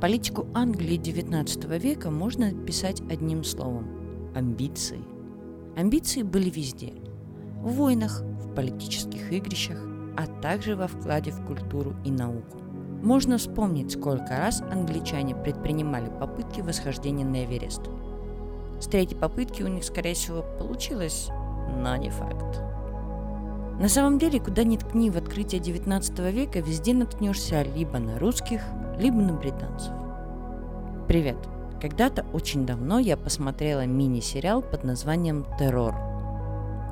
Политику Англии XIX века можно описать одним словом – амбиции. Амбиции были везде – в войнах, в политических игрищах, а также во вкладе в культуру и науку. Можно вспомнить, сколько раз англичане предпринимали попытки восхождения на Эверест. С третьей попытки у них, скорее всего, получилось, но не факт. На самом деле, куда ни ткни в открытие 19 века, везде наткнешься либо на русских, либо на британцев. Привет! Когда-то очень давно я посмотрела мини-сериал под названием «Террор».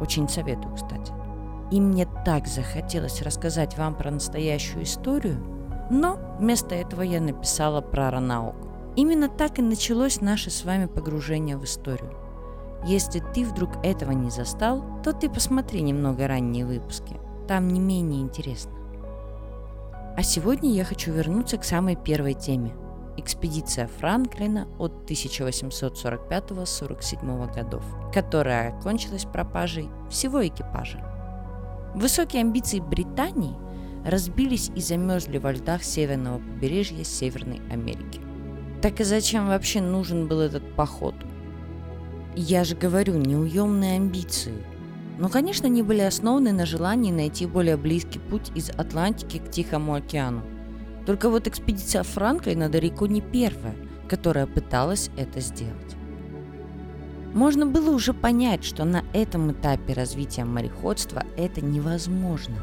Очень советую, кстати. И мне так захотелось рассказать вам про настоящую историю, но вместо этого я написала про Ранаук. Именно так и началось наше с вами погружение в историю. Если ты вдруг этого не застал, то ты посмотри немного ранние выпуски. Там не менее интересно. А сегодня я хочу вернуться к самой первой теме – экспедиция Франклина от 1845-47 годов, которая окончилась пропажей всего экипажа. Высокие амбиции Британии разбились и замерзли во льдах северного побережья Северной Америки. Так и зачем вообще нужен был этот поход? Я же говорю, неуемные амбиции – но, конечно, они были основаны на желании найти более близкий путь из Атлантики к Тихому океану. Только вот экспедиция Франклина далеко не первая, которая пыталась это сделать. Можно было уже понять, что на этом этапе развития мореходства это невозможно.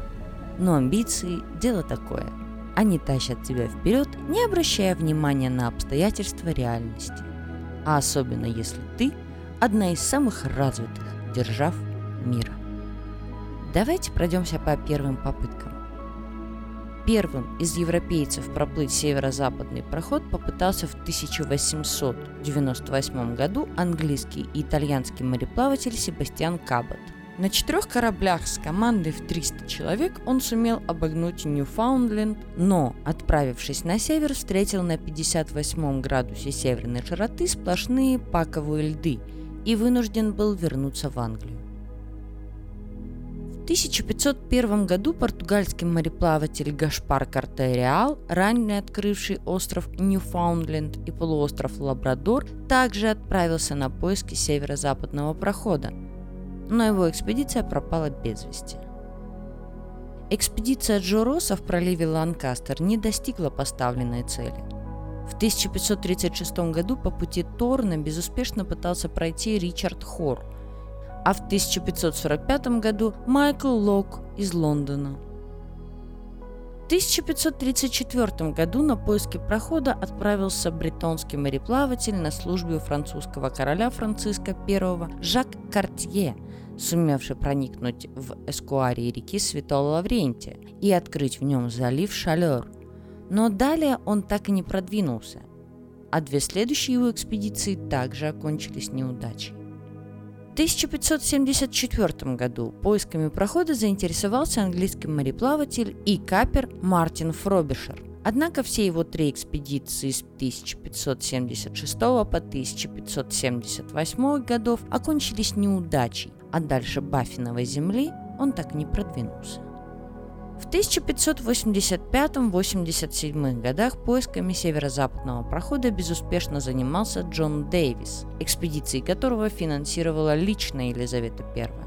Но амбиции – дело такое. Они тащат тебя вперед, не обращая внимания на обстоятельства реальности. А особенно если ты – одна из самых развитых держав мира. Давайте пройдемся по первым попыткам. Первым из европейцев проплыть северо-западный проход попытался в 1898 году английский и итальянский мореплаватель Себастьян Кабот. На четырех кораблях с командой в 300 человек он сумел обогнуть Ньюфаундленд, но, отправившись на север, встретил на 58 градусе северной широты сплошные паковые льды и вынужден был вернуться в Англию. 1501 году португальский мореплаватель Гашпар Картериал, ранее открывший остров Ньюфаундленд и полуостров Лабрадор, также отправился на поиски северо-западного прохода, но его экспедиция пропала без вести. Экспедиция Джо в проливе Ланкастер не достигла поставленной цели. В 1536 году по пути Торна безуспешно пытался пройти Ричард Хор – а в 1545 году Майкл Лок из Лондона. В 1534 году на поиски прохода отправился бритонский мореплаватель на службе у французского короля Франциска I Жак Картье, сумевший проникнуть в эскуарии реки Святого Лаврентия и открыть в нем залив Шалер. Но далее он так и не продвинулся, а две следующие его экспедиции также окончились неудачей. 1574 году поисками прохода заинтересовался английский мореплаватель и капер Мартин Фробишер. Однако все его три экспедиции с 1576 по 1578 годов окончились неудачей, а дальше Баффиновой земли он так не продвинулся. В 1585-87 годах поисками северо-западного прохода безуспешно занимался Джон Дэвис, экспедиции которого финансировала лично Елизавета I.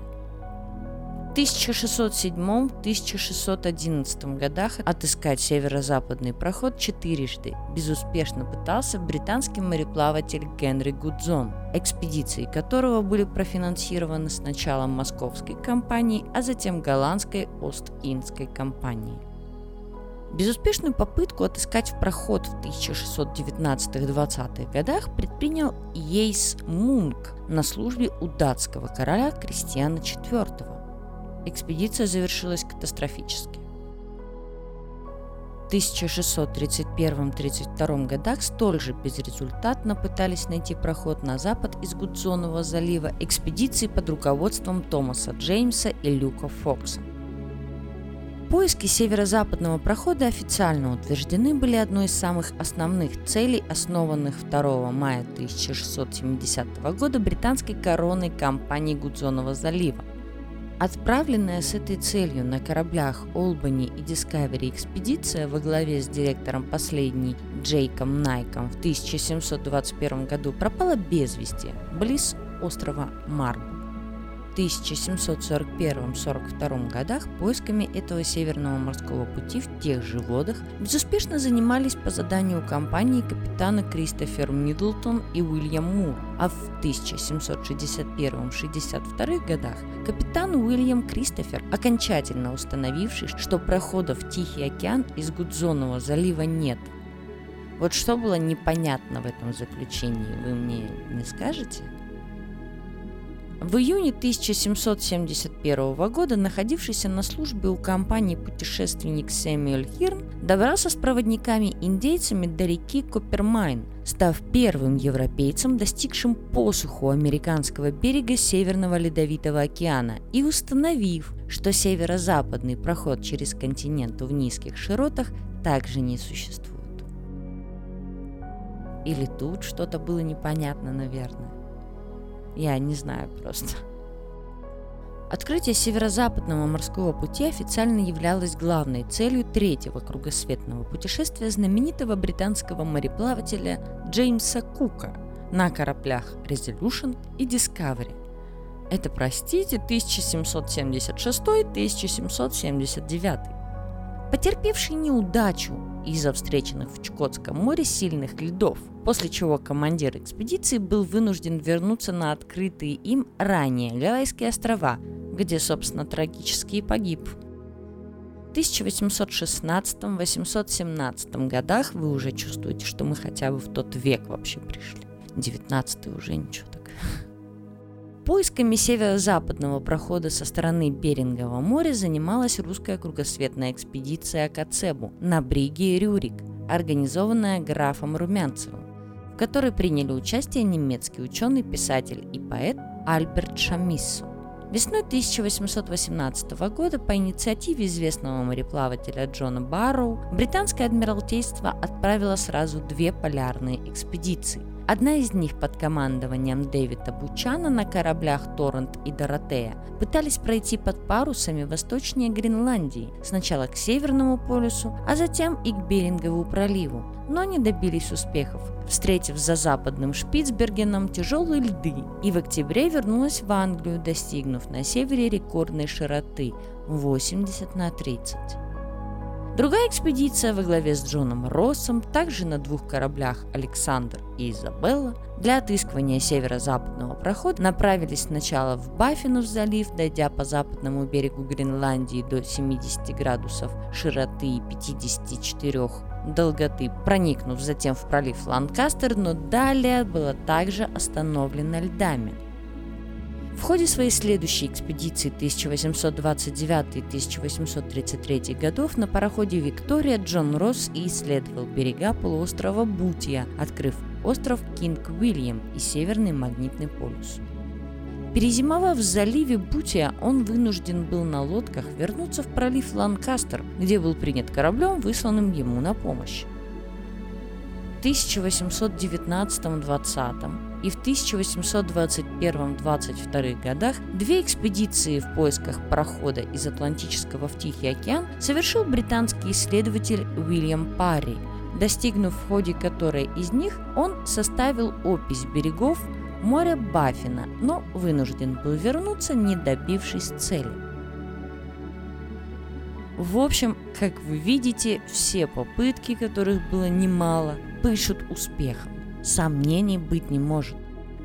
В 1607-1611 годах отыскать северо-западный проход четырежды безуспешно пытался британский мореплаватель Генри Гудзон, экспедиции которого были профинансированы сначала московской компанией, а затем голландской Ост-Индской компанией. Безуспешную попытку отыскать проход в 1619-20-х годах предпринял Ейс Мунк на службе у датского короля Кристиана IV. Экспедиция завершилась катастрофически. В 1631-32 годах столь же безрезультатно пытались найти проход на запад из Гудзонова залива экспедиции под руководством Томаса Джеймса и Люка Фокса. Поиски северо-западного прохода официально утверждены были одной из самых основных целей, основанных 2 мая 1670 года британской короной компании Гудзонова залива. Отправленная с этой целью на кораблях Олбани и Discovery экспедиция во главе с директором последней Джейком Найком в 1721 году пропала без вести близ острова Марбл. 1741-42 годах поисками этого Северного морского пути в тех же водах безуспешно занимались по заданию компании капитана Кристофер Миддлтон и Уильям Мур, а в 1761-62 годах капитан Уильям Кристофер, окончательно установивший, что проходов в Тихий океан из Гудзонова залива нет. Вот что было непонятно в этом заключении, вы мне не скажете? В июне 1771 года находившийся на службе у компании путешественник Сэмюэль Хирн добрался с проводниками-индейцами до реки Коппермайн, став первым европейцем, достигшим посуху американского берега Северного Ледовитого океана и установив, что северо-западный проход через континент в низких широтах также не существует. Или тут что-то было непонятно, наверное. Я не знаю просто. Открытие северо-западного морского пути официально являлось главной целью третьего кругосветного путешествия знаменитого британского мореплавателя Джеймса Кука на кораблях Resolution и Discovery. Это, простите, 1776-1779. Потерпевший неудачу из-за встреченных в Чукотском море сильных льдов, после чего командир экспедиции был вынужден вернуться на открытые им ранее Гавайские острова, где, собственно, трагически и погиб. В 1816-817 годах вы уже чувствуете, что мы хотя бы в тот век вообще пришли. 19 уже ничего так. Поисками северо-западного прохода со стороны Берингового моря занималась русская кругосветная экспедиция Кацебу на бриге Рюрик, организованная графом Румянцевым, в которой приняли участие немецкий ученый, писатель и поэт Альберт Шамиссо. Весной 1818 года по инициативе известного мореплавателя Джона Барроу британское адмиралтейство отправило сразу две полярные экспедиции – Одна из них под командованием Дэвида Бучана на кораблях Торрент и Доротея пытались пройти под парусами восточнее Гренландии, сначала к Северному полюсу, а затем и к Берингову проливу, но не добились успехов, встретив за западным Шпицбергеном тяжелые льды, и в октябре вернулась в Англию, достигнув на севере рекордной широты 80 на 30. Другая экспедиция во главе с Джоном Россом, также на двух кораблях «Александр» и «Изабелла», для отыскивания северо-западного прохода направились сначала в Баффинов залив, дойдя по западному берегу Гренландии до 70 градусов широты и 54 долготы, проникнув затем в пролив Ланкастер, но далее было также остановлено льдами – в ходе своей следующей экспедиции 1829-1833 годов на пароходе «Виктория» Джон Росс исследовал берега полуострова Бутия, открыв остров Кинг Уильям и Северный магнитный полюс. Перезимовав в заливе Бутия, он вынужден был на лодках вернуться в пролив Ланкастер, где был принят кораблем, высланным ему на помощь. В 1819-20 и в 1821-22 годах две экспедиции в поисках прохода из Атлантического в Тихий океан совершил британский исследователь Уильям Парри, достигнув в ходе которой из них он составил опись берегов моря Баффина, но вынужден был вернуться, не добившись цели. В общем, как вы видите, все попытки, которых было немало, пышут успехом сомнений быть не может.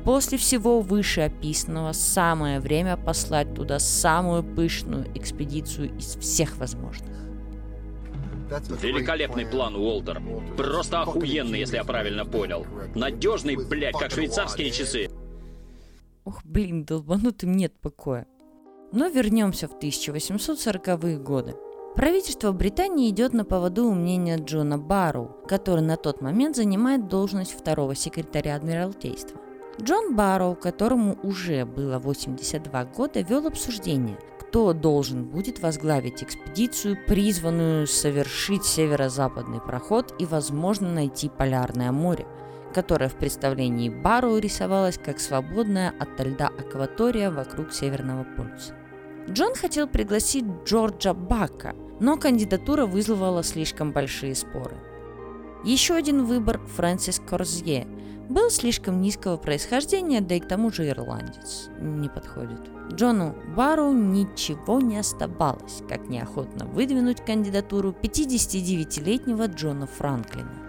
После всего вышеописанного самое время послать туда самую пышную экспедицию из всех возможных. Великолепный план, Уолтер. Просто охуенный, если я правильно понял. Надежный, блядь, как швейцарские часы. Ох, блин, долбанутым нет покоя. Но вернемся в 1840-е годы. Правительство Британии идет на поводу у мнения Джона Барроу, который на тот момент занимает должность второго секретаря Адмиралтейства. Джон Барроу, которому уже было 82 года, вел обсуждение, кто должен будет возглавить экспедицию, призванную совершить северо-западный проход и, возможно, найти Полярное море, которое в представлении Барроу рисовалось как свободная от льда акватория вокруг Северного полюса. Джон хотел пригласить Джорджа Бака, но кандидатура вызвала слишком большие споры. Еще один выбор – Фрэнсис Корзье. Был слишком низкого происхождения, да и к тому же ирландец. Не подходит. Джону Бару ничего не оставалось, как неохотно выдвинуть кандидатуру 59-летнего Джона Франклина.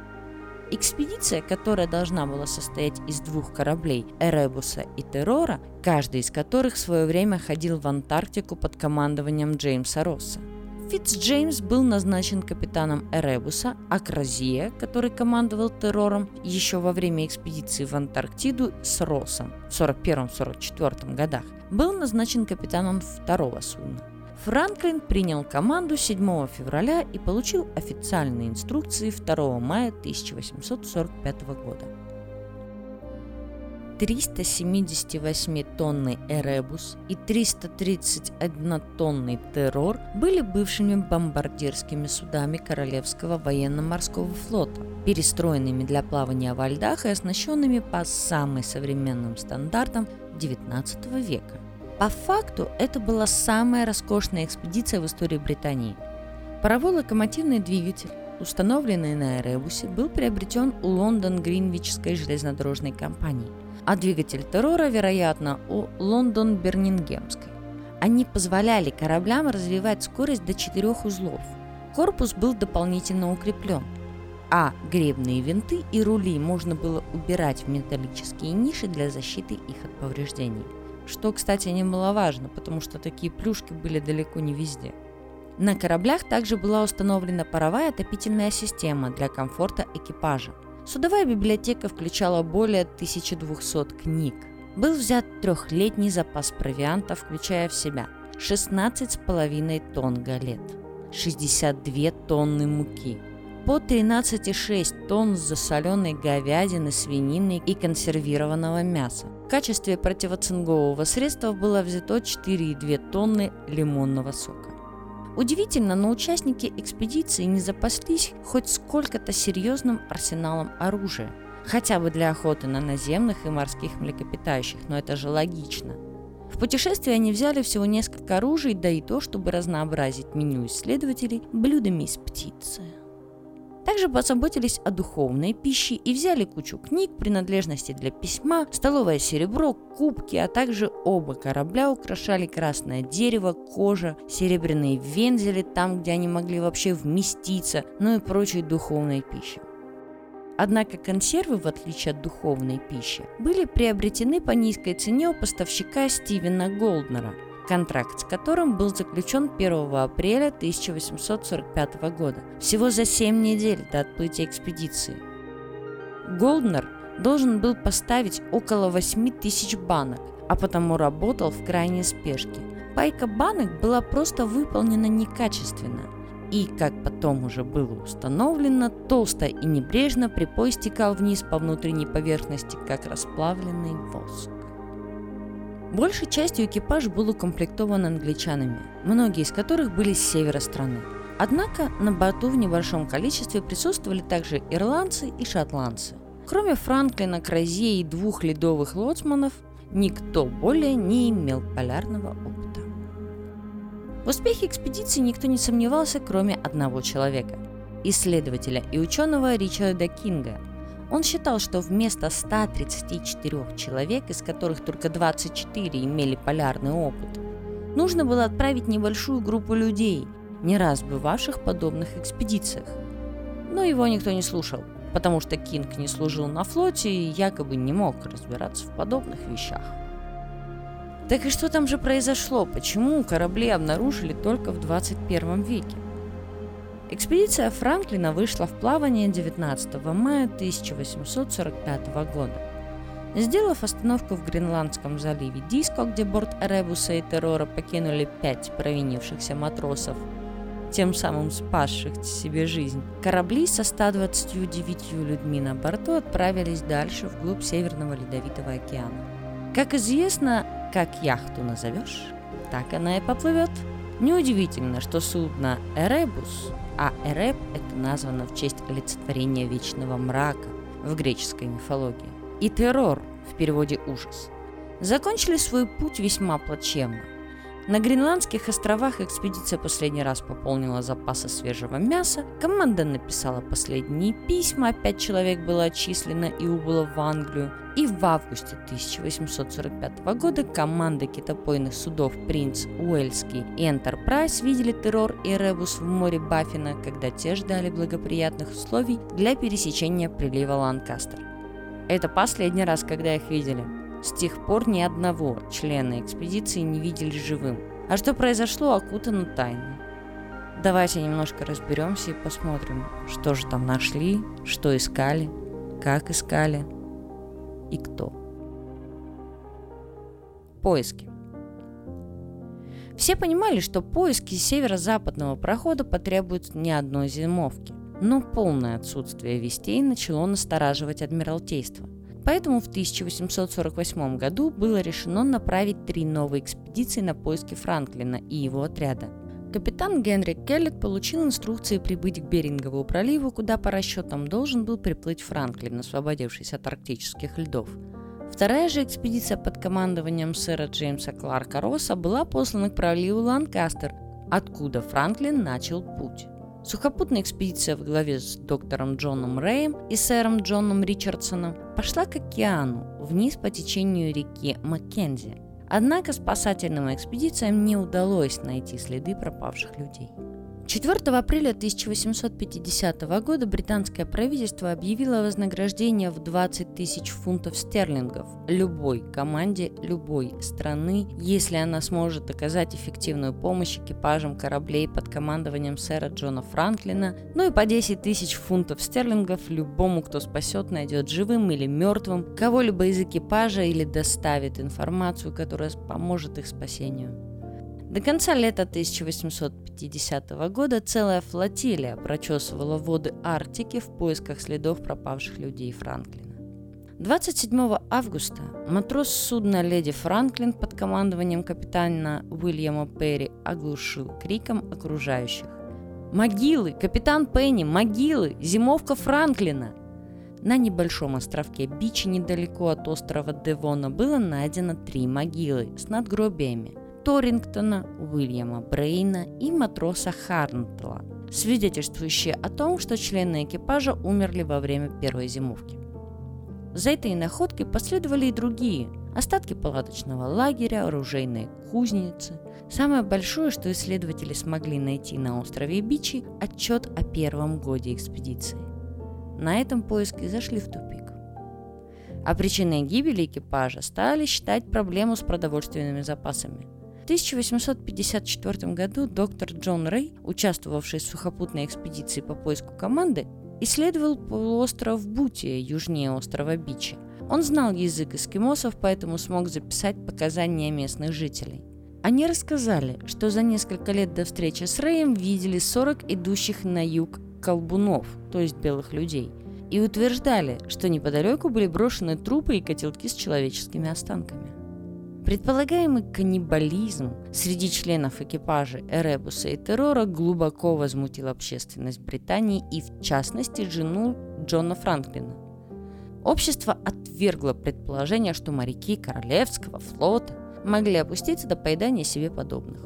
Экспедиция, которая должна была состоять из двух кораблей Эребуса и Террора, каждый из которых в свое время ходил в Антарктику под командованием Джеймса Росса. Фитц Джеймс был назначен капитаном Эребуса, а Кразия, который командовал террором еще во время экспедиции в Антарктиду с Россом в 41-44 годах, был назначен капитаном второго судна. Франклин принял команду 7 февраля и получил официальные инструкции 2 мая 1845 года. 378-тонный «Эребус» и 331-тонный «Террор» были бывшими бомбардирскими судами Королевского военно-морского флота, перестроенными для плавания во льдах и оснащенными по самым современным стандартам XIX века. По факту это была самая роскошная экспедиция в истории Британии. Паровой локомотивный двигатель, установленный на Эребусе, был приобретен у Лондон-Гринвичской железнодорожной компании, а двигатель террора, вероятно, у Лондон-Бернингемской. Они позволяли кораблям развивать скорость до четырех узлов. Корпус был дополнительно укреплен, а гребные винты и рули можно было убирать в металлические ниши для защиты их от повреждений что, кстати, немаловажно, потому что такие плюшки были далеко не везде. На кораблях также была установлена паровая отопительная система для комфорта экипажа. Судовая библиотека включала более 1200 книг. Был взят трехлетний запас провианта, включая в себя 16,5 тонн галет, 62 тонны муки, по 13,6 тонн засоленной говядины, свинины и консервированного мяса. В качестве противоцингового средства было взято 4,2 тонны лимонного сока. Удивительно, но участники экспедиции не запаслись хоть сколько-то серьезным арсеналом оружия. Хотя бы для охоты на наземных и морских млекопитающих, но это же логично. В путешествии они взяли всего несколько оружий, да и то, чтобы разнообразить меню исследователей блюдами из птицы. Также позаботились о духовной пище и взяли кучу книг, принадлежности для письма, столовое серебро, кубки, а также оба корабля украшали красное дерево, кожа, серебряные вензели там, где они могли вообще вместиться, ну и прочей духовной пищи. Однако консервы, в отличие от духовной пищи, были приобретены по низкой цене у поставщика Стивена Голднера – контракт с которым был заключен 1 апреля 1845 года, всего за 7 недель до отплытия экспедиции. Голднер должен был поставить около 8 тысяч банок, а потому работал в крайней спешке. Пайка банок была просто выполнена некачественно, и, как потом уже было установлено, толсто и небрежно припой стекал вниз по внутренней поверхности, как расплавленный воск. Большей частью экипаж был укомплектован англичанами, многие из которых были с севера страны. Однако на борту в небольшом количестве присутствовали также ирландцы и шотландцы. Кроме Франклина, Кразье и двух ледовых лоцманов, никто более не имел полярного опыта. В успехе экспедиции никто не сомневался, кроме одного человека – исследователя и ученого Ричарда Кинга – он считал, что вместо 134 человек, из которых только 24 имели полярный опыт, нужно было отправить небольшую группу людей, не раз бывавших в подобных экспедициях. Но его никто не слушал, потому что Кинг не служил на флоте и якобы не мог разбираться в подобных вещах. Так и что там же произошло? Почему корабли обнаружили только в 21 веке? Экспедиция Франклина вышла в плавание 19 мая 1845 года. Сделав остановку в Гренландском заливе Диско, где борт Эребуса и Террора покинули пять провинившихся матросов, тем самым спасших себе жизнь, корабли со 129 людьми на борту отправились дальше вглубь Северного Ледовитого океана. Как известно, как яхту назовешь, так она и поплывет. Неудивительно, что судно Эребус а Эреб – это названо в честь олицетворения вечного мрака в греческой мифологии. И террор в переводе «ужас» закончили свой путь весьма плачевно. На Гренландских островах экспедиция последний раз пополнила запасы свежего мяса, команда написала последние письма, пять человек было отчислено и убыло в Англию, и в августе 1845 года команды китопойных судов «Принц Уэльский» и «Энтерпрайз» видели террор и ребус в море Баффина, когда те ждали благоприятных условий для пересечения прилива Ланкастер. Это последний раз, когда их видели. С тех пор ни одного члена экспедиции не видели живым. А что произошло, окутано тайной. Давайте немножко разберемся и посмотрим, что же там нашли, что искали, как искали и кто. Поиски. Все понимали, что поиски северо-западного прохода потребуют не одной зимовки, но полное отсутствие вестей начало настораживать Адмиралтейство. Поэтому в 1848 году было решено направить три новые экспедиции на поиски Франклина и его отряда. Капитан Генри Келлет получил инструкции прибыть к Берингову проливу, куда по расчетам должен был приплыть Франклин, освободившись от арктических льдов. Вторая же экспедиция под командованием сэра Джеймса Кларка Росса была послана к проливу Ланкастер, откуда Франклин начал путь. Сухопутная экспедиция в главе с доктором Джоном Рэем и сэром Джоном Ричардсоном пошла к океану, вниз по течению реки Маккензи. Однако спасательным экспедициям не удалось найти следы пропавших людей. 4 апреля 1850 года британское правительство объявило вознаграждение в 20 тысяч фунтов стерлингов любой команде любой страны, если она сможет оказать эффективную помощь экипажам кораблей под командованием сэра Джона Франклина, ну и по 10 тысяч фунтов стерлингов любому, кто спасет, найдет живым или мертвым кого-либо из экипажа или доставит информацию, которая поможет их спасению. До конца лета 1850 года целая флотилия прочесывала воды Арктики в поисках следов пропавших людей Франклина. 27 августа матрос судна «Леди Франклин» под командованием капитана Уильяма Перри оглушил криком окружающих. «Могилы! Капитан Пенни! Могилы! Зимовка Франклина!» На небольшом островке Бичи недалеко от острова Девона было найдено три могилы с надгробиями – Торингтона, Уильяма Брейна и матроса Харнтла, свидетельствующие о том, что члены экипажа умерли во время первой зимовки. За этой находкой последовали и другие – остатки палаточного лагеря, оружейной кузницы. Самое большое, что исследователи смогли найти на острове Бичи – отчет о первом годе экспедиции. На этом поиски зашли в тупик. А причиной гибели экипажа стали считать проблему с продовольственными запасами – 1854 году доктор Джон Рэй, участвовавший в сухопутной экспедиции по поиску команды, исследовал полуостров Бутия, южнее острова Бичи. Он знал язык эскимосов, поэтому смог записать показания местных жителей. Они рассказали, что за несколько лет до встречи с Рэем видели 40 идущих на юг колбунов, то есть белых людей, и утверждали, что неподалеку были брошены трупы и котелки с человеческими останками. Предполагаемый каннибализм среди членов экипажа Эребуса и Террора глубоко возмутил общественность Британии и, в частности, жену Джона Франклина. Общество отвергло предположение, что моряки Королевского флота могли опуститься до поедания себе подобных.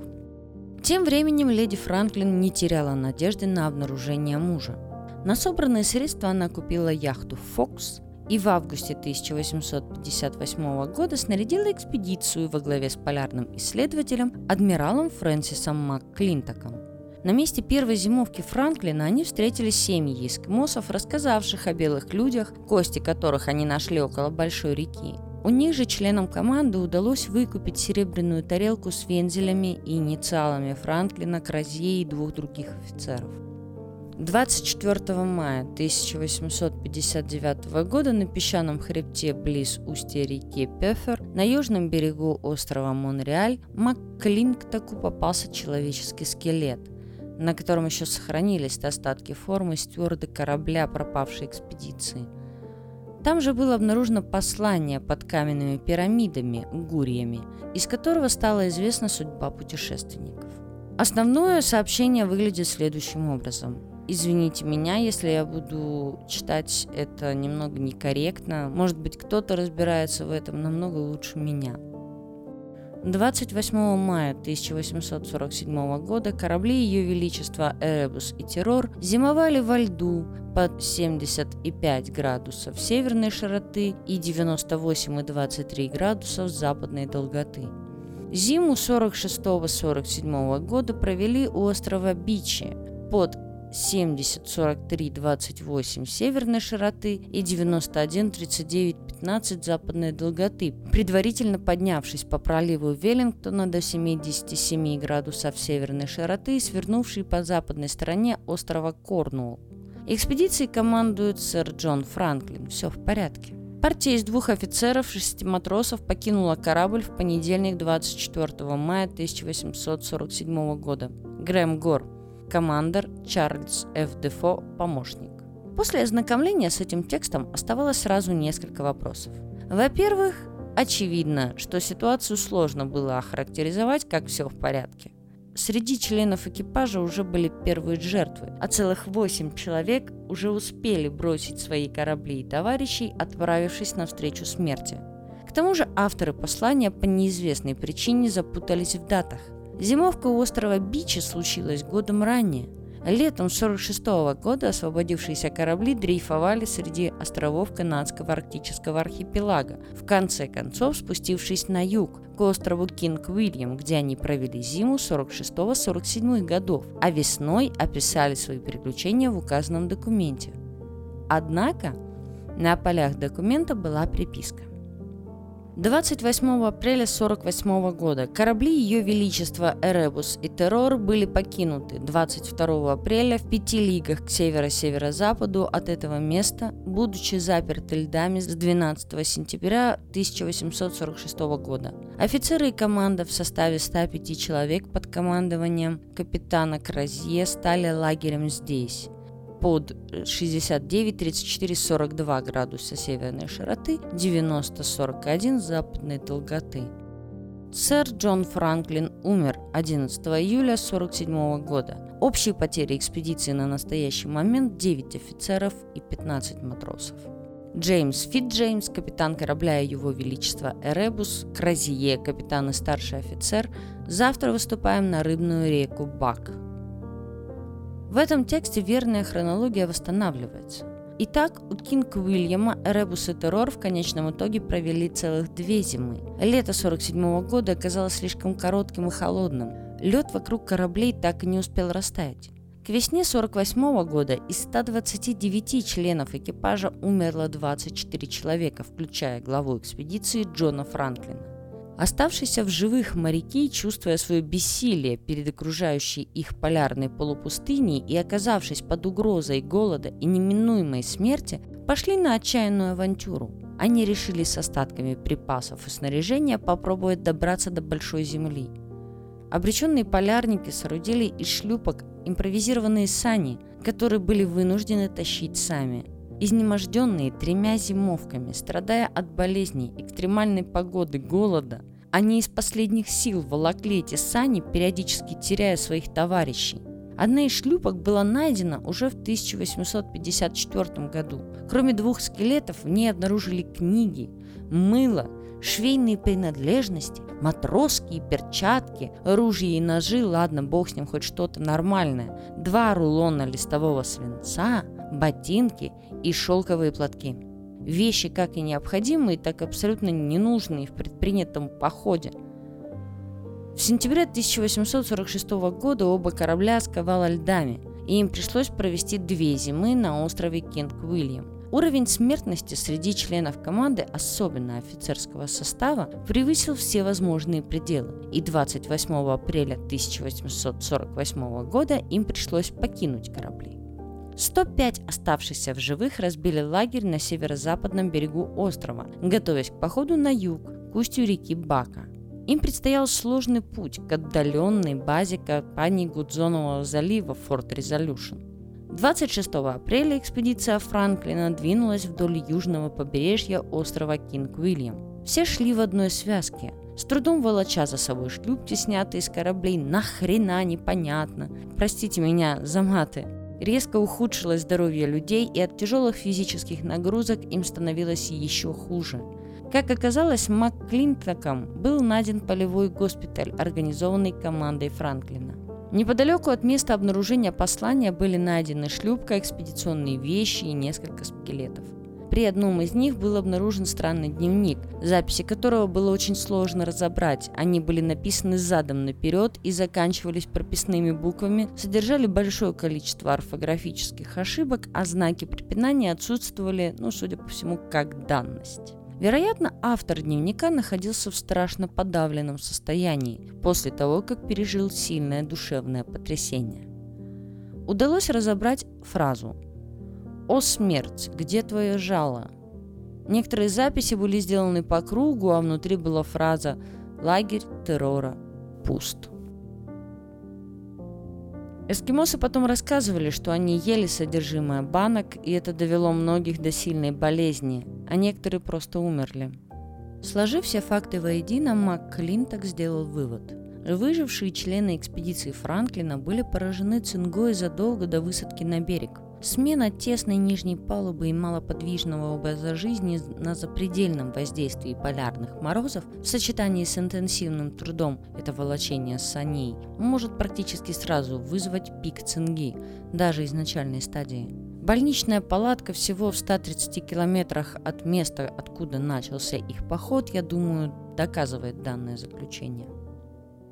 Тем временем леди Франклин не теряла надежды на обнаружение мужа. На собранные средства она купила яхту «Фокс», и в августе 1858 года снарядила экспедицию во главе с полярным исследователем адмиралом Фрэнсисом МакКлинтоком. На месте первой зимовки Франклина они встретили семьи эскимосов, рассказавших о белых людях, кости которых они нашли около большой реки. У них же членам команды удалось выкупить серебряную тарелку с вензелями и инициалами Франклина, Кразье и двух других офицеров. 24 мая 1859 года на песчаном хребте близ устья реки Пефер на южном берегу острова Монреаль МакКлинктаку попался человеческий скелет, на котором еще сохранились остатки формы стюарда корабля пропавшей экспедиции. Там же было обнаружено послание под каменными пирамидами, гурьями, из которого стала известна судьба путешественников. Основное сообщение выглядит следующим образом – Извините меня, если я буду читать это немного некорректно. Может быть, кто-то разбирается в этом намного лучше меня. 28 мая 1847 года корабли Ее Величества Эребус и Террор зимовали во льду под 75 градусов северной широты и 98,23 градусов западной долготы. Зиму 46-47 года провели у острова Бичи под 70 43 28 северной широты и 91 39 15 западной долготы, предварительно поднявшись по проливу Веллингтона до 77 градусов северной широты и свернувший по западной стороне острова Корнуолл. Экспедицией командует сэр Джон Франклин. Все в порядке. Партия из двух офицеров, шести матросов покинула корабль в понедельник 24 мая 1847 года. Грэм Гор, командор Чарльз Ф. Дефо, помощник. После ознакомления с этим текстом оставалось сразу несколько вопросов. Во-первых, очевидно, что ситуацию сложно было охарактеризовать, как все в порядке. Среди членов экипажа уже были первые жертвы, а целых восемь человек уже успели бросить свои корабли и товарищей, отправившись навстречу смерти. К тому же авторы послания по неизвестной причине запутались в датах. Зимовка у острова Бичи случилась годом ранее. Летом 1946 года освободившиеся корабли дрейфовали среди островов канадского арктического архипелага, в конце концов спустившись на юг, к острову Кинг Уильям, где они провели зиму 46-47 годов, а весной описали свои приключения в указанном документе. Однако на полях документа была приписка. 28 апреля 1948 года корабли Ее Величества Эребус и Террор были покинуты 22 апреля в пяти лигах к северо-северо-западу от этого места, будучи заперты льдами с 12 сентября 1846 года. Офицеры и команда в составе 105 человек под командованием капитана Кразье стали лагерем здесь под 69, 34, 42 градуса северной широты, 90, 41 западной долготы. Сэр Джон Франклин умер 11 июля 1947 года. Общие потери экспедиции на настоящий момент 9 офицеров и 15 матросов. Джеймс Фитджеймс, капитан корабля Его Величества Эребус, Кразие, капитан и старший офицер, завтра выступаем на рыбную реку Бак. В этом тексте верная хронология восстанавливается. Итак, у Кинг Уильяма Эребус и Террор в конечном итоге провели целых две зимы. Лето 47 года оказалось слишком коротким и холодным. Лед вокруг кораблей так и не успел растаять. К весне 48 года из 129 членов экипажа умерло 24 человека, включая главу экспедиции Джона Франклина. Оставшиеся в живых моряки, чувствуя свое бессилие перед окружающей их полярной полупустыней и оказавшись под угрозой голода и неминуемой смерти, пошли на отчаянную авантюру. Они решили с остатками припасов и снаряжения попробовать добраться до Большой Земли. Обреченные полярники соорудили из шлюпок импровизированные сани, которые были вынуждены тащить сами – Изнеможденные тремя зимовками, страдая от болезней, экстремальной погоды, голода, они из последних сил волокли эти сани, периодически теряя своих товарищей. Одна из шлюпок была найдена уже в 1854 году. Кроме двух скелетов в ней обнаружили книги, мыло, швейные принадлежности, матросские перчатки, ружья и ножи, ладно, бог с ним, хоть что-то нормальное, два рулона листового свинца, ботинки и шелковые платки. Вещи как и необходимые, так и абсолютно ненужные в предпринятом походе. В сентябре 1846 года оба корабля сковало льдами, и им пришлось провести две зимы на острове Кинг-Уильям. Уровень смертности среди членов команды, особенно офицерского состава, превысил все возможные пределы, и 28 апреля 1848 года им пришлось покинуть корабли. 105 оставшихся в живых разбили лагерь на северо-западном берегу острова, готовясь к походу на юг, к устью реки Бака. Им предстоял сложный путь к отдаленной базе компании Гудзонового залива Форт Резолюшн. 26 апреля экспедиция Франклина двинулась вдоль южного побережья острова Кинг-Уильям. Все шли в одной связке, с трудом волоча за собой шлюпки, снятые из кораблей, нахрена непонятно. Простите меня за маты. Резко ухудшилось здоровье людей, и от тяжелых физических нагрузок им становилось еще хуже. Как оказалось, МакКлинтоком был найден полевой госпиталь, организованный командой Франклина. Неподалеку от места обнаружения послания были найдены шлюпка, экспедиционные вещи и несколько скелетов. При одном из них был обнаружен странный дневник, записи которого было очень сложно разобрать. Они были написаны задом наперед и заканчивались прописными буквами, содержали большое количество орфографических ошибок, а знаки препинания отсутствовали, ну, судя по всему, как данность. Вероятно, автор дневника находился в страшно подавленном состоянии после того, как пережил сильное душевное потрясение. Удалось разобрать фразу «О смерть, где твое жало?» Некоторые записи были сделаны по кругу, а внутри была фраза «Лагерь террора пуст». Эскимосы потом рассказывали, что они ели содержимое банок, и это довело многих до сильной болезни, а некоторые просто умерли. Сложив все факты воедино, Мак Клинток сделал вывод. Выжившие члены экспедиции Франклина были поражены цингой задолго до высадки на берег – Смена тесной нижней палубы и малоподвижного образа жизни на запредельном воздействии полярных морозов в сочетании с интенсивным трудом это волочение саней может практически сразу вызвать пик цинги, даже изначальной стадии. Больничная палатка всего в 130 километрах от места, откуда начался их поход, я думаю, доказывает данное заключение.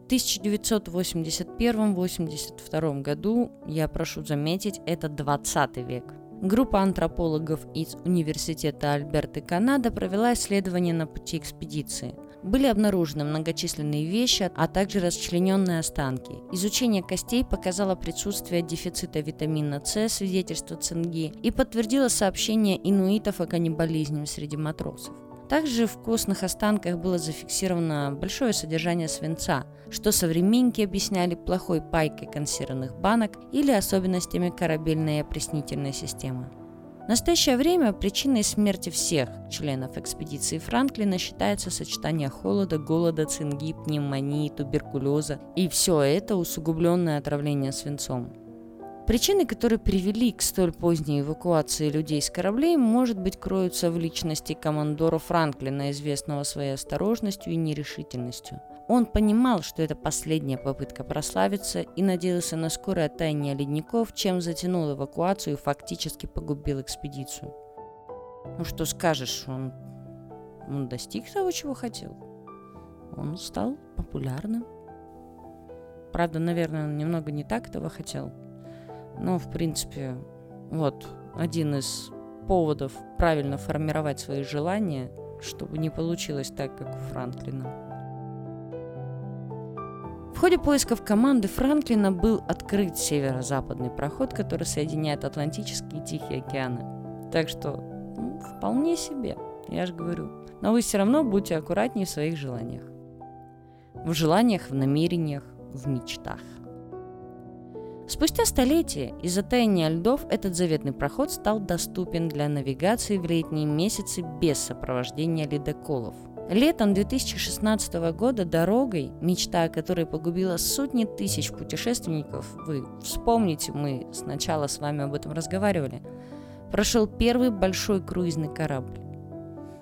1981-82 году, я прошу заметить, это 20 век. Группа антропологов из Университета Альберты Канада провела исследование на пути экспедиции. Были обнаружены многочисленные вещи, а также расчлененные останки. Изучение костей показало присутствие дефицита витамина С, свидетельство цинги, и подтвердило сообщение инуитов о каннибализме среди матросов. Также в костных останках было зафиксировано большое содержание свинца, что современники объясняли плохой пайкой консервных банок или особенностями корабельной опреснительной системы. В настоящее время причиной смерти всех членов экспедиции Франклина считается сочетание холода, голода, цинги, пневмонии, туберкулеза и все это усугубленное отравление свинцом. Причины, которые привели к столь поздней эвакуации людей с кораблей, может быть, кроются в личности командора Франклина, известного своей осторожностью и нерешительностью. Он понимал, что это последняя попытка прославиться и надеялся на скорое таяние ледников, чем затянул эвакуацию и фактически погубил экспедицию. Ну что скажешь, он, он достиг того, чего хотел. Он стал популярным. Правда, наверное, он немного не так этого хотел – но, в принципе, вот один из поводов правильно формировать свои желания, чтобы не получилось так, как у Франклина. В ходе поисков команды Франклина был открыт северо-западный проход, который соединяет Атлантический и Тихий океаны. Так что ну, вполне себе, я же говорю. Но вы все равно будьте аккуратнее в своих желаниях. В желаниях, в намерениях, в мечтах. Спустя столетия из-за таяния льдов этот заветный проход стал доступен для навигации в летние месяцы без сопровождения ледоколов. Летом 2016 года дорогой, мечта о которой погубила сотни тысяч путешественников, вы вспомните, мы сначала с вами об этом разговаривали, прошел первый большой круизный корабль.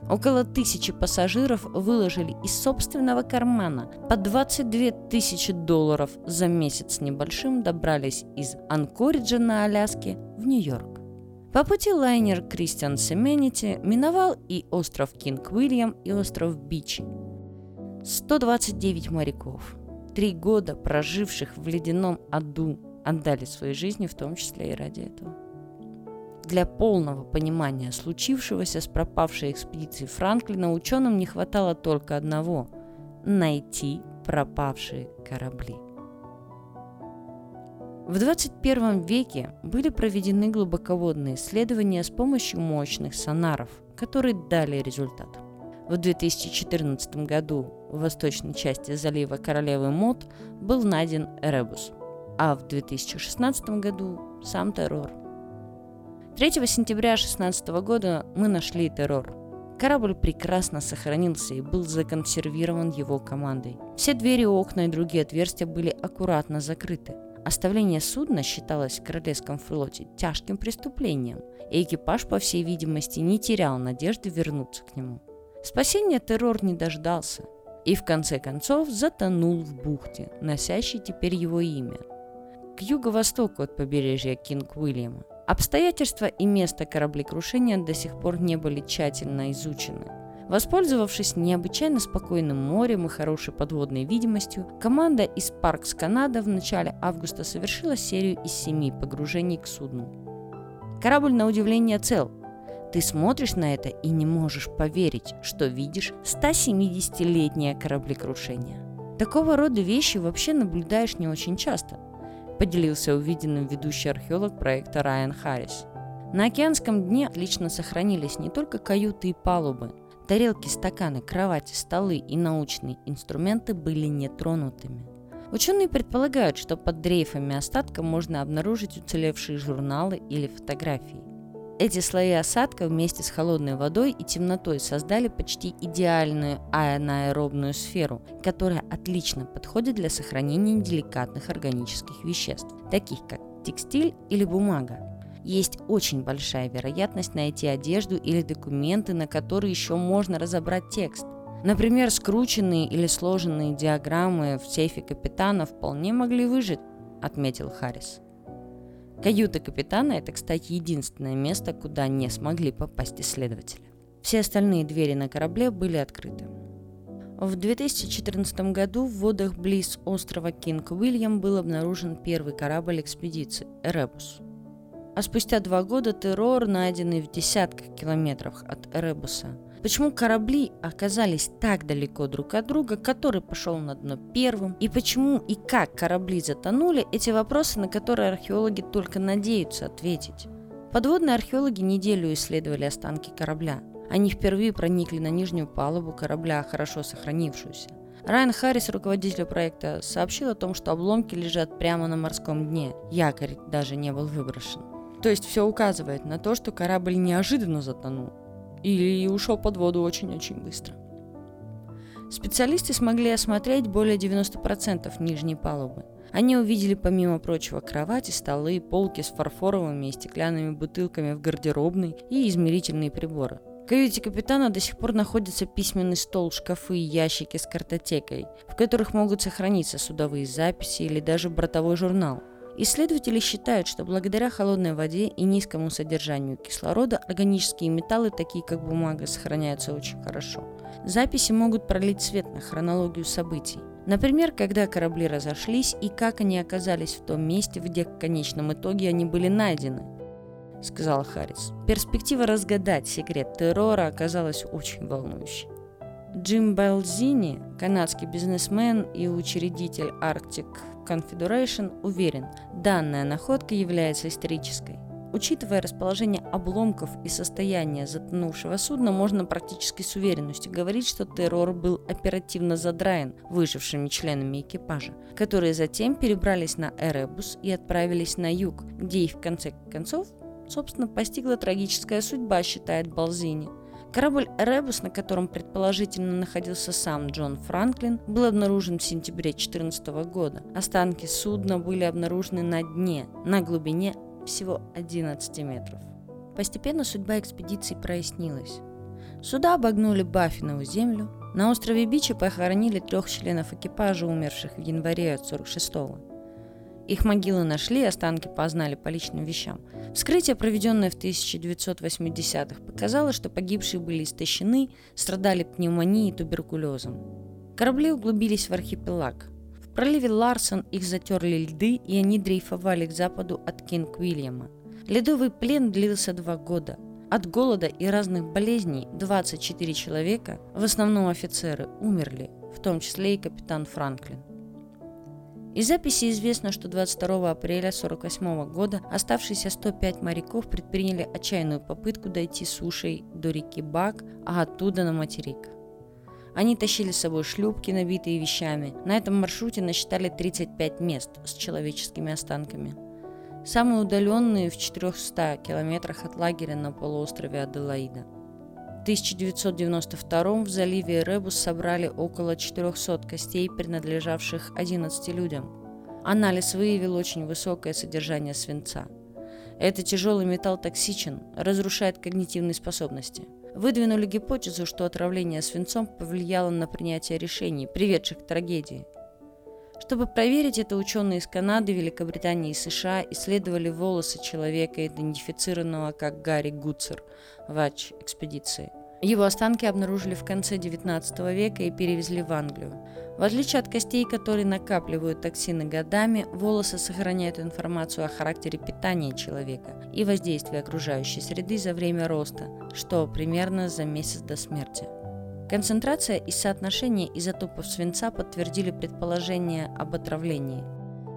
Около тысячи пассажиров выложили из собственного кармана по 22 тысячи долларов за месяц небольшим добрались из Анкориджа на Аляске в Нью-Йорк. По пути лайнер Кристиан Семенити миновал и остров Кинг Уильям, и остров Бичи. 129 моряков, три года проживших в ледяном аду, отдали свои жизни в том числе и ради этого. Для полного понимания случившегося с пропавшей экспедицией Франклина ученым не хватало только одного – найти пропавшие корабли. В 21 веке были проведены глубоководные исследования с помощью мощных сонаров, которые дали результат. В 2014 году в восточной части залива Королевы Мод был найден Эребус, а в 2016 году сам террор – 3 сентября 2016 года мы нашли террор. Корабль прекрасно сохранился и был законсервирован его командой. Все двери, окна и другие отверстия были аккуратно закрыты. Оставление судна считалось в Королевском флоте тяжким преступлением, и экипаж, по всей видимости, не терял надежды вернуться к нему. Спасения террор не дождался и в конце концов затонул в бухте, носящей теперь его имя. К юго-востоку от побережья Кинг-Уильяма. Обстоятельства и место кораблекрушения до сих пор не были тщательно изучены. Воспользовавшись необычайно спокойным морем и хорошей подводной видимостью, команда из Паркс Канада в начале августа совершила серию из семи погружений к судну. Корабль на удивление цел. Ты смотришь на это и не можешь поверить, что видишь 170-летнее кораблекрушение. Такого рода вещи вообще наблюдаешь не очень часто, поделился увиденным ведущий археолог проекта Райан Харрис. На океанском дне отлично сохранились не только каюты и палубы, Тарелки, стаканы, кровати, столы и научные инструменты были нетронутыми. Ученые предполагают, что под дрейфами остатка можно обнаружить уцелевшие журналы или фотографии. Эти слои осадка вместе с холодной водой и темнотой создали почти идеальную анаэробную сферу, которая отлично подходит для сохранения деликатных органических веществ, таких как текстиль или бумага есть очень большая вероятность найти одежду или документы, на которые еще можно разобрать текст. Например, скрученные или сложенные диаграммы в сейфе капитана вполне могли выжить, отметил Харрис. Каюта капитана – это, кстати, единственное место, куда не смогли попасть исследователи. Все остальные двери на корабле были открыты. В 2014 году в водах близ острова Кинг-Уильям был обнаружен первый корабль экспедиции – «Эребус». А спустя два года террор, найденный в десятках километров от Эребуса. Почему корабли оказались так далеко друг от друга, который пошел на дно первым, и почему и как корабли затонули, эти вопросы, на которые археологи только надеются ответить. Подводные археологи неделю исследовали останки корабля. Они впервые проникли на нижнюю палубу корабля, хорошо сохранившуюся. Райан Харрис, руководитель проекта, сообщил о том, что обломки лежат прямо на морском дне. Якорь даже не был выброшен. То есть все указывает на то, что корабль неожиданно затонул или ушел под воду очень-очень быстро. Специалисты смогли осмотреть более 90% нижней палубы. Они увидели помимо прочего кровати, столы, полки с фарфоровыми и стеклянными бутылками в гардеробной и измерительные приборы. В каюте капитана до сих пор находится письменный стол, шкафы и ящики с картотекой, в которых могут сохраниться судовые записи или даже бортовой журнал – Исследователи считают, что благодаря холодной воде и низкому содержанию кислорода органические металлы, такие как бумага, сохраняются очень хорошо. Записи могут пролить свет на хронологию событий. Например, когда корабли разошлись и как они оказались в том месте, где в конечном итоге они были найдены, сказал Харрис. Перспектива разгадать секрет террора оказалась очень волнующей. Джим Балзини, канадский бизнесмен и учредитель Arctic Confederation уверен, данная находка является исторической. Учитывая расположение обломков и состояние затонувшего судна, можно практически с уверенностью говорить, что террор был оперативно задраен выжившими членами экипажа, которые затем перебрались на Эребус и отправились на юг, где их в конце концов, собственно, постигла трагическая судьба, считает Балзини – Корабль «Ребус», на котором предположительно находился сам Джон Франклин, был обнаружен в сентябре 2014 года. Останки судна были обнаружены на дне, на глубине всего 11 метров. Постепенно судьба экспедиции прояснилась. Суда обогнули Баффинову землю. На острове Бичи похоронили трех членов экипажа, умерших в январе от 46-го. Их могилы нашли, останки познали по личным вещам. Вскрытие, проведенное в 1980-х, показало, что погибшие были истощены, страдали пневмонией и туберкулезом. Корабли углубились в архипелаг. В проливе Ларсон их затерли льды, и они дрейфовали к западу от Кинг-Уильяма. Ледовый плен длился два года. От голода и разных болезней 24 человека, в основном офицеры, умерли, в том числе и капитан Франклин. Из записи известно, что 22 апреля 1948 года оставшиеся 105 моряков предприняли отчаянную попытку дойти сушей до реки Бак, а оттуда на материк. Они тащили с собой шлюпки, набитые вещами. На этом маршруте насчитали 35 мест с человеческими останками. Самые удаленные в 400 километрах от лагеря на полуострове Аделаида – 1992 в заливе Ребус собрали около 400 костей, принадлежавших 11 людям. Анализ выявил очень высокое содержание свинца. Этот тяжелый металл токсичен, разрушает когнитивные способности. Выдвинули гипотезу, что отравление свинцом повлияло на принятие решений, приведших к трагедии. Чтобы проверить это, ученые из Канады, Великобритании и США исследовали волосы человека, идентифицированного как Гарри Гуцер в Ач-экспедиции – его останки обнаружили в конце XIX века и перевезли в Англию. В отличие от костей, которые накапливают токсины годами, волосы сохраняют информацию о характере питания человека и воздействии окружающей среды за время роста, что примерно за месяц до смерти. Концентрация и соотношение изотопов свинца подтвердили предположение об отравлении.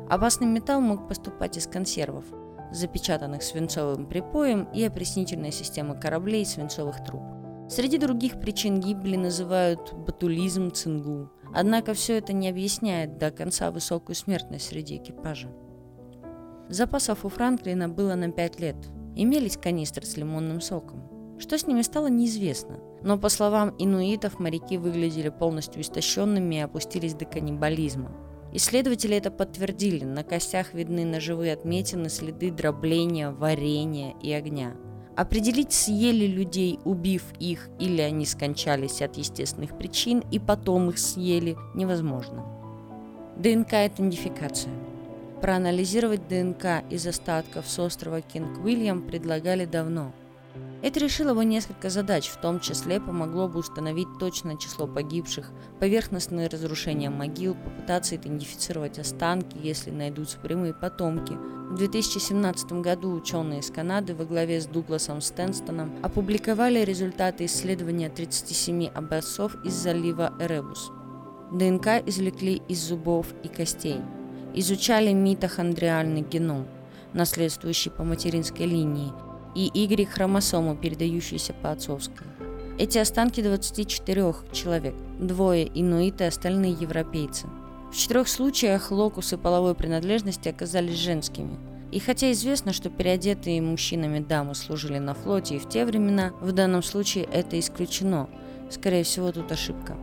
Опасный металл мог поступать из консервов, запечатанных свинцовым припоем и опреснительной системы кораблей свинцовых труб. Среди других причин гибели называют ботулизм, цингу. Однако все это не объясняет до конца высокую смертность среди экипажа. Запасов у Франклина было на 5 лет. Имелись канистры с лимонным соком. Что с ними стало, неизвестно. Но, по словам инуитов, моряки выглядели полностью истощенными и опустились до каннибализма. Исследователи это подтвердили. На костях видны ножевые отметины, следы дробления, варенья и огня – Определить, съели людей, убив их, или они скончались от естественных причин и потом их съели, невозможно. ДНК – это идентификация. Проанализировать ДНК из остатков с острова Кинг-Уильям предлагали давно – это решило бы несколько задач, в том числе помогло бы установить точное число погибших, поверхностные разрушения могил, попытаться идентифицировать останки, если найдутся прямые потомки. В 2017 году ученые из Канады во главе с Дугласом Стэнстоном опубликовали результаты исследования 37 образцов из залива Эребус. ДНК извлекли из зубов и костей. Изучали митохондриальный геном, наследствующий по материнской линии – и Y-хромосому, передающуюся по отцовской. Эти останки 24 человек, двое инуиты, остальные европейцы. В четырех случаях локусы половой принадлежности оказались женскими. И хотя известно, что переодетые мужчинами дамы служили на флоте и в те времена, в данном случае это исключено. Скорее всего, тут ошибка.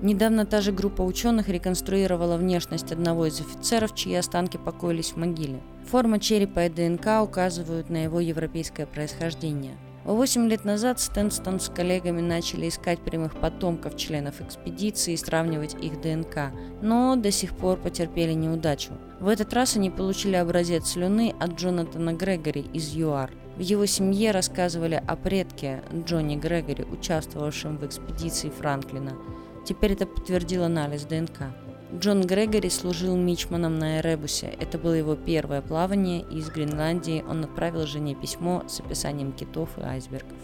Недавно та же группа ученых реконструировала внешность одного из офицеров, чьи останки покоились в могиле. Форма черепа и ДНК указывают на его европейское происхождение. Восемь лет назад Стэнстон с коллегами начали искать прямых потомков членов экспедиции и сравнивать их ДНК, но до сих пор потерпели неудачу. В этот раз они получили образец слюны от Джонатана Грегори из ЮАР. В его семье рассказывали о предке Джонни Грегори, участвовавшем в экспедиции Франклина – Теперь это подтвердил анализ ДНК. Джон Грегори служил мичманом на Эребусе. Это было его первое плавание, и из Гренландии он отправил жене письмо с описанием китов и айсбергов.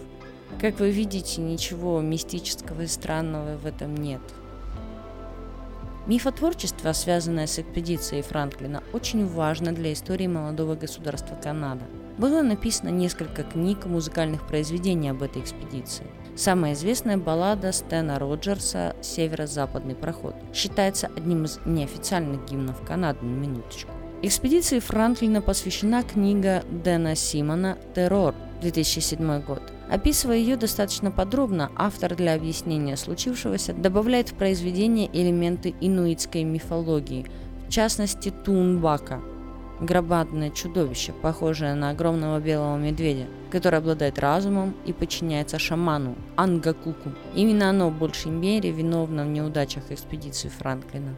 Как вы видите, ничего мистического и странного в этом нет. Мифотворчество, связанное с экспедицией Франклина, очень важно для истории молодого государства Канада. Было написано несколько книг и музыкальных произведений об этой экспедиции – Самая известная баллада Стэна Роджерса «Северо-западный проход» считается одним из неофициальных гимнов Канады на минуточку. Экспедиции Франклина посвящена книга Дэна Симона «Террор» 2007 год. Описывая ее достаточно подробно, автор для объяснения случившегося добавляет в произведение элементы инуитской мифологии, в частности Тунбака – громадное чудовище, похожее на огромного белого медведя, который обладает разумом и подчиняется шаману Ангакуку. Именно оно в большей мере виновно в неудачах экспедиции Франклина.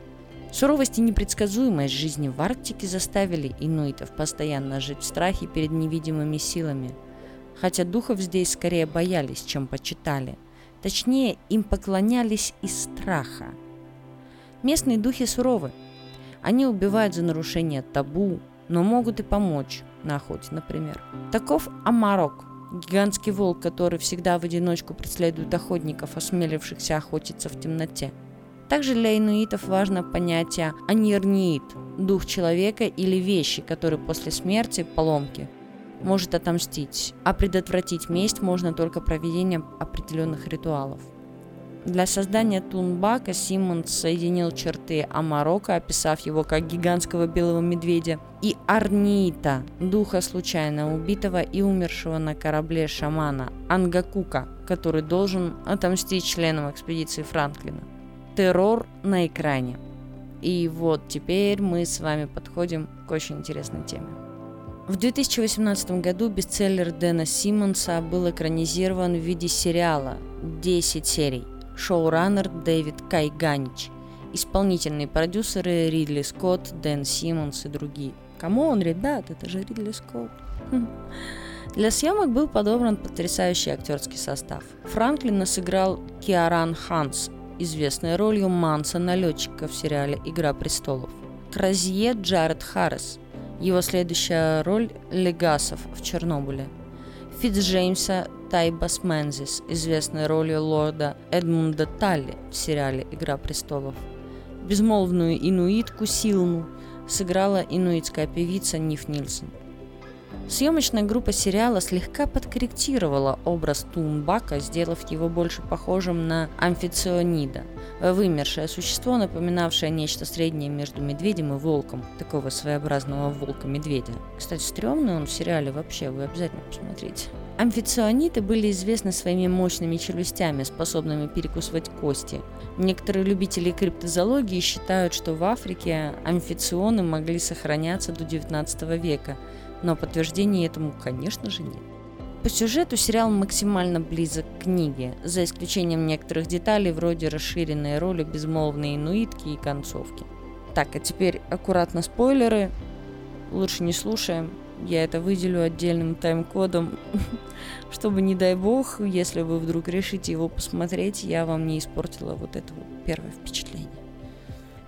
Суровость и непредсказуемость жизни в Арктике заставили инуитов постоянно жить в страхе перед невидимыми силами, хотя духов здесь скорее боялись, чем почитали. Точнее, им поклонялись из страха. Местные духи суровы, они убивают за нарушение табу, но могут и помочь на охоте, например. Таков Амарок, гигантский волк, который всегда в одиночку преследует охотников, осмелившихся охотиться в темноте. Также для инуитов важно понятие анирниит – дух человека или вещи, который после смерти, поломки, может отомстить, а предотвратить месть можно только проведением определенных ритуалов. Для создания Тунбака Симмонс соединил черты Амарока, описав его как гигантского белого медведя, и Арнита, духа случайно убитого и умершего на корабле шамана Ангакука, который должен отомстить членам экспедиции Франклина. Террор на экране. И вот теперь мы с вами подходим к очень интересной теме. В 2018 году бестселлер Дэна Симмонса был экранизирован в виде сериала 10 серий. Шоураннер Дэвид Кайганич. Исполнительные продюсеры Ридли Скотт, Дэн Симмонс и другие. Кому он, ребят, это же Ридли Скотт. Для съемок был подобран потрясающий актерский состав. Франклина сыграл Киаран Ханс, известной ролью Манса-налетчика в сериале «Игра престолов». Кразье Джаред Харрис, его следующая роль – Легасов в Чернобыле. Фитцджеймса Тайбас Мензис, известной ролью лорда Эдмунда Талли в сериале «Игра престолов». Безмолвную инуитку Силну сыграла инуитская певица Ниф Нильсон – Съемочная группа сериала слегка подкорректировала образ Тумбака, сделав его больше похожим на амфиционида, вымершее существо, напоминавшее нечто среднее между медведем и волком, такого своеобразного волка-медведя. Кстати, стрёмный он в сериале вообще, вы обязательно посмотрите. Амфициониты были известны своими мощными челюстями, способными перекусывать кости. Некоторые любители криптозоологии считают, что в Африке амфиционы могли сохраняться до 19 века, но подтверждений этому, конечно же, нет. По сюжету сериал максимально близок к книге, за исключением некоторых деталей вроде расширенной роли безмолвной инуитки и концовки. Так, а теперь аккуратно спойлеры. Лучше не слушаем. Я это выделю отдельным тайм-кодом, чтобы, не дай бог, если вы вдруг решите его посмотреть, я вам не испортила вот это вот первое впечатление.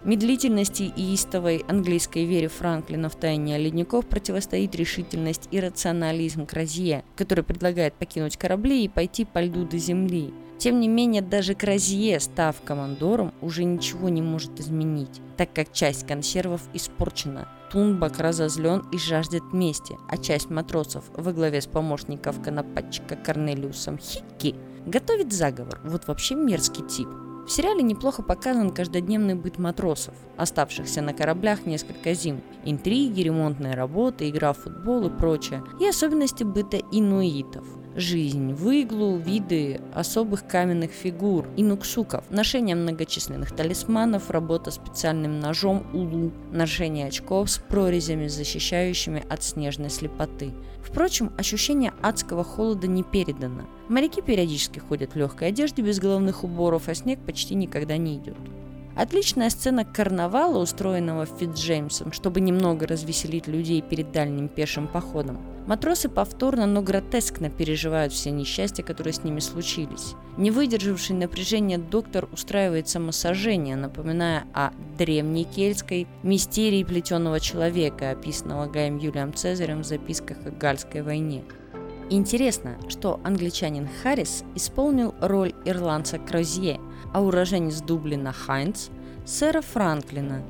Медлительности и истовой английской вере Франклина в тайне ледников противостоит решительность и рационализм Кразье, который предлагает покинуть корабли и пойти по льду до земли. Тем не менее, даже Кразье, став командором, уже ничего не может изменить, так как часть консервов испорчена. Тунбак разозлен и жаждет мести, а часть матросов во главе с помощников конопатчика Корнелиусом Хикки готовит заговор. Вот вообще мерзкий тип. В сериале неплохо показан каждодневный быт матросов, оставшихся на кораблях несколько зим. Интриги, ремонтные работы, игра в футбол и прочее. И особенности быта инуитов – жизнь в иглу, виды особых каменных фигур и нуксуков, ношение многочисленных талисманов, работа специальным ножом улу, ношение очков с прорезями, защищающими от снежной слепоты. Впрочем, ощущение адского холода не передано. Моряки периодически ходят в легкой одежде без головных уборов, а снег почти никогда не идет. Отличная сцена карнавала, устроенного Фитджеймсом, чтобы немного развеселить людей перед дальним пешим походом. Матросы повторно, но гротескно переживают все несчастья, которые с ними случились. Не выдержавший напряжения доктор устраивает самосожжение, напоминая о древней кельтской мистерии плетеного человека, описанного Гаем Юлием Цезарем в записках о Гальской войне. Интересно, что англичанин Харрис исполнил роль ирландца Крозье, а уроженец Дублина Хайнц – сэра Франклина.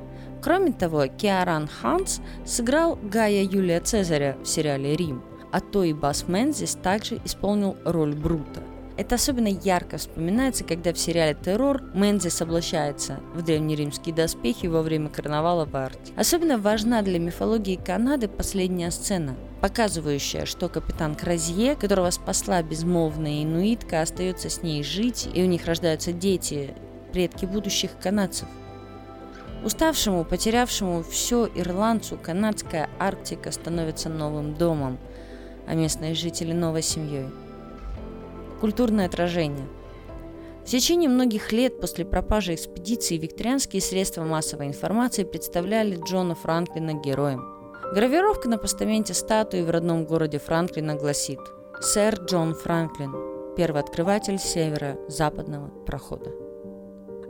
Кроме того, Киаран Ханс сыграл Гая Юлия Цезаря в сериале «Рим», а Той Бас Мензис также исполнил роль Брута. Это особенно ярко вспоминается, когда в сериале «Террор» Мензис облачается в древнеримские доспехи во время карнавала в Арте. Особенно важна для мифологии Канады последняя сцена, показывающая, что капитан Кразье, которого спасла безмолвная инуитка, остается с ней жить, и у них рождаются дети, предки будущих канадцев. Уставшему, потерявшему все ирландцу, канадская Арктика становится новым домом, а местные жители новой семьей. Культурное отражение. В течение многих лет после пропажи экспедиции викторианские средства массовой информации представляли Джона Франклина героем. Гравировка на постаменте статуи в родном городе Франклина гласит «Сэр Джон Франклин, первый открыватель северо-западного прохода».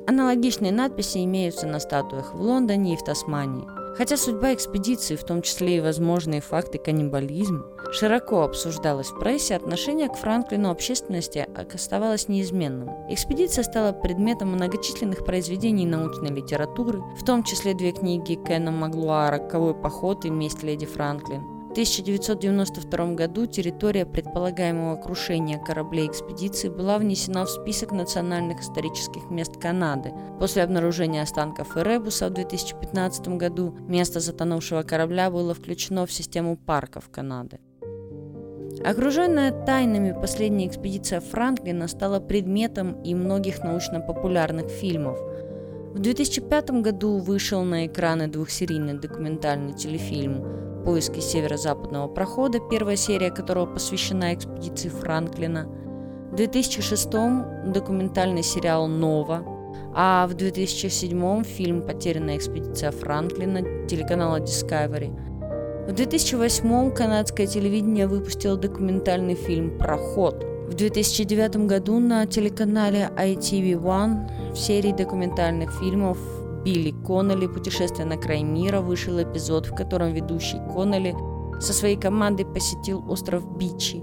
Аналогичные надписи имеются на статуях в Лондоне и в Тасмании – Хотя судьба экспедиции, в том числе и возможные факты каннибализма, широко обсуждалась в прессе, отношение к Франклину общественности оставалось неизменным. Экспедиция стала предметом многочисленных произведений научной литературы, в том числе две книги Кена Маглуа «Роковой поход» и «Месть леди Франклин», 1992 году территория предполагаемого крушения кораблей экспедиции была внесена в список национальных исторических мест Канады. После обнаружения останков Эребуса в 2015 году место затонувшего корабля было включено в систему парков Канады. Окруженная тайнами последняя экспедиция Франклина стала предметом и многих научно-популярных фильмов. В 2005 году вышел на экраны двухсерийный документальный телефильм «Поиски северо-западного прохода», первая серия которого посвящена экспедиции Франклина. В 2006 документальный сериал «Нова», а в 2007 фильм «Потерянная экспедиция Франклина» телеканала Discovery. В 2008 канадское телевидение выпустило документальный фильм «Проход», в 2009 году на телеканале ITV1 в серии документальных фильмов Билли Коннелли «Путешествие на край мира» вышел эпизод, в котором ведущий Коннелли со своей командой посетил остров Бичи.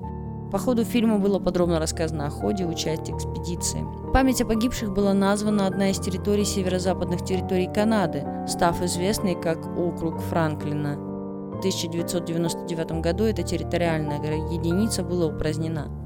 По ходу фильма было подробно рассказано о ходе и участии экспедиции. память о погибших была названа одна из территорий северо-западных территорий Канады, став известной как округ Франклина. В 1999 году эта территориальная единица была упразднена.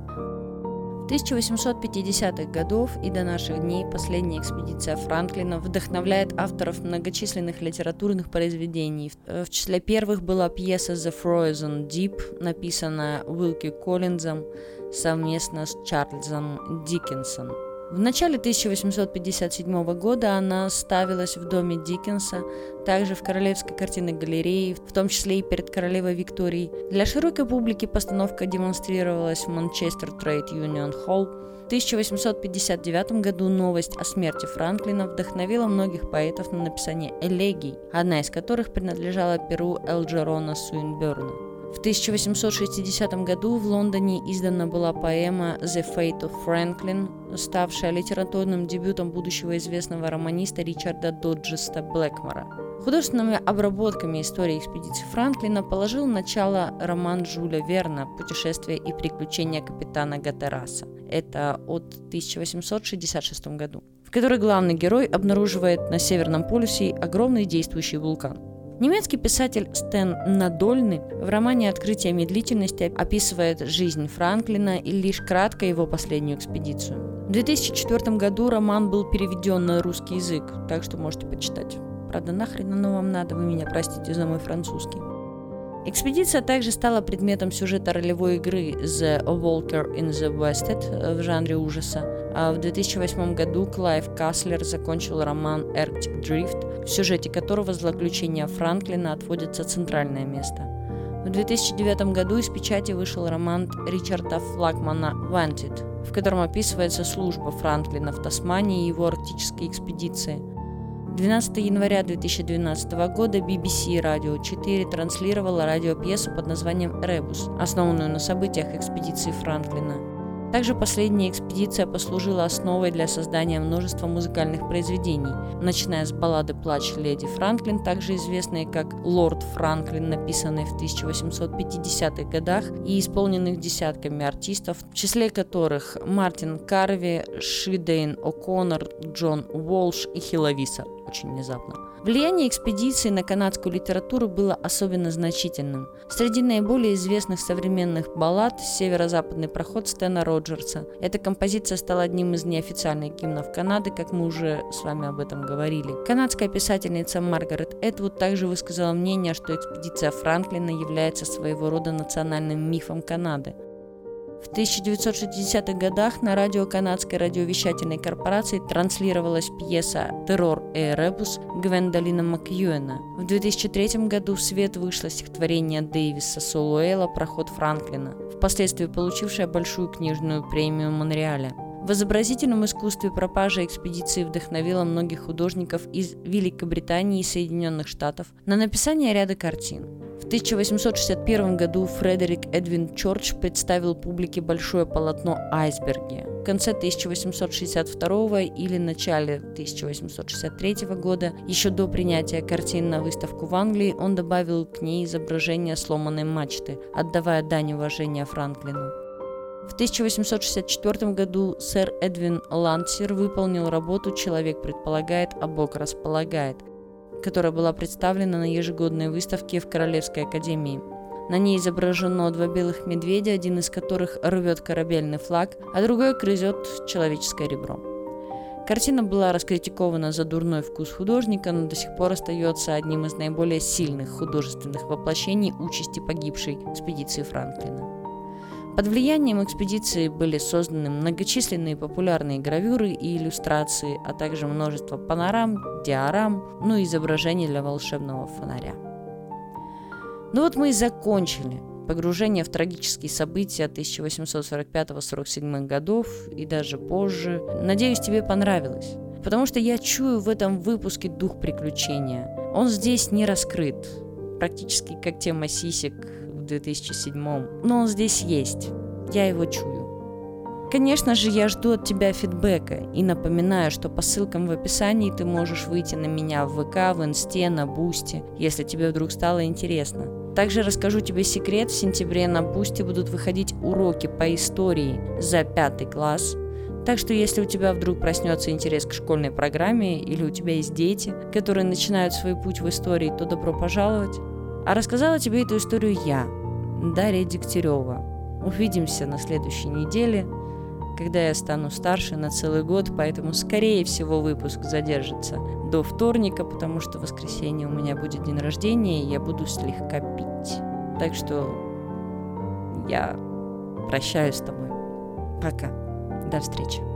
1850-х годов и до наших дней последняя экспедиция Франклина вдохновляет авторов многочисленных литературных произведений. В числе первых была пьеса The Frozen Deep, написанная Уилки Коллинзом совместно с Чарльзом Диккенсом. В начале 1857 года она ставилась в доме Диккенса, также в Королевской картинной галерее, в том числе и перед королевой Викторией. Для широкой публики постановка демонстрировалась в Манчестер Трейд Юнион Холл. В 1859 году новость о смерти Франклина вдохновила многих поэтов на написание элегий, одна из которых принадлежала перу Элджерона Суинберна. В 1860 году в Лондоне издана была поэма «The Fate of Franklin», ставшая литературным дебютом будущего известного романиста Ричарда Доджеста Блэкмора. Художественными обработками истории экспедиции Франклина положил начало роман Жюля Верна «Путешествие и приключения капитана Гатераса». Это от 1866 году, в которой главный герой обнаруживает на Северном полюсе огромный действующий вулкан. Немецкий писатель Стэн Надольный в романе «Открытие медлительности» описывает жизнь Франклина и лишь кратко его последнюю экспедицию. В 2004 году роман был переведен на русский язык, так что можете почитать. Правда, нахрен оно вам надо, вы меня простите за мой французский. Экспедиция также стала предметом сюжета ролевой игры The Walker in the Wested в жанре ужаса. А в 2008 году Клайв Каслер закончил роман Arctic Drift, в сюжете которого злоключения Франклина отводится центральное место. В 2009 году из печати вышел роман Ричарда Флагмана «Wanted», в котором описывается служба Франклина в Тасмании и его арктической экспедиции – 12 января 2012 года BBC Radio 4 транслировала радиопьесу под названием «Ребус», основанную на событиях экспедиции Франклина. Также последняя экспедиция послужила основой для создания множества музыкальных произведений, начиная с баллады «Плач леди Франклин», также известной как «Лорд Франклин», написанной в 1850-х годах и исполненных десятками артистов, в числе которых Мартин Карви, Шидейн О'Коннор, Джон Уолш и Хиловиса. Очень внезапно. Влияние экспедиции на канадскую литературу было особенно значительным. Среди наиболее известных современных баллад «Северо-западный проход» Стэна Роджерса. Эта композиция стала одним из неофициальных гимнов Канады, как мы уже с вами об этом говорили. Канадская писательница Маргарет Эдвуд также высказала мнение, что экспедиция Франклина является своего рода национальным мифом Канады. В 1960-х годах на радио канадской радиовещательной корпорации транслировалась пьеса «Террор и Эребус» Гвендолина Макьюэна. В 2003 году в свет вышло стихотворение Дэвиса Солуэла «Проход Франклина», впоследствии получившее большую книжную премию Монреаля. В изобразительном искусстве пропажа экспедиции вдохновила многих художников из Великобритании и Соединенных Штатов на написание ряда картин. В 1861 году Фредерик Эдвин Чорч представил публике большое полотно «Айсберги». В конце 1862 или начале 1863 года, еще до принятия картин на выставку в Англии, он добавил к ней изображение сломанной мачты, отдавая дань уважения Франклину. В 1864 году сэр Эдвин Лансер выполнил работу «Человек предполагает, а Бог располагает», которая была представлена на ежегодной выставке в Королевской академии. На ней изображено два белых медведя, один из которых рвет корабельный флаг, а другой грызет человеческое ребро. Картина была раскритикована за дурной вкус художника, но до сих пор остается одним из наиболее сильных художественных воплощений участи погибшей экспедиции Франклина. Под влиянием экспедиции были созданы многочисленные популярные гравюры и иллюстрации, а также множество панорам, диорам, ну и изображений для волшебного фонаря. Ну вот мы и закончили погружение в трагические события 1845-47 годов и даже позже. Надеюсь, тебе понравилось. Потому что я чую в этом выпуске дух приключения. Он здесь не раскрыт. Практически как тема сисек 2007 но он здесь есть. Я его чую. Конечно же, я жду от тебя фидбэка и напоминаю, что по ссылкам в описании ты можешь выйти на меня в ВК, в Инсте, на Boosty, если тебе вдруг стало интересно. Также расскажу тебе секрет, в сентябре на Boosty будут выходить уроки по истории за пятый класс, так что если у тебя вдруг проснется интерес к школьной программе или у тебя есть дети, которые начинают свой путь в истории, то добро пожаловать. А рассказала тебе эту историю я, Дарья Дегтярева. Увидимся на следующей неделе когда я стану старше на целый год, поэтому, скорее всего, выпуск задержится до вторника, потому что в воскресенье у меня будет день рождения, и я буду слегка пить. Так что я прощаюсь с тобой. Пока. До встречи.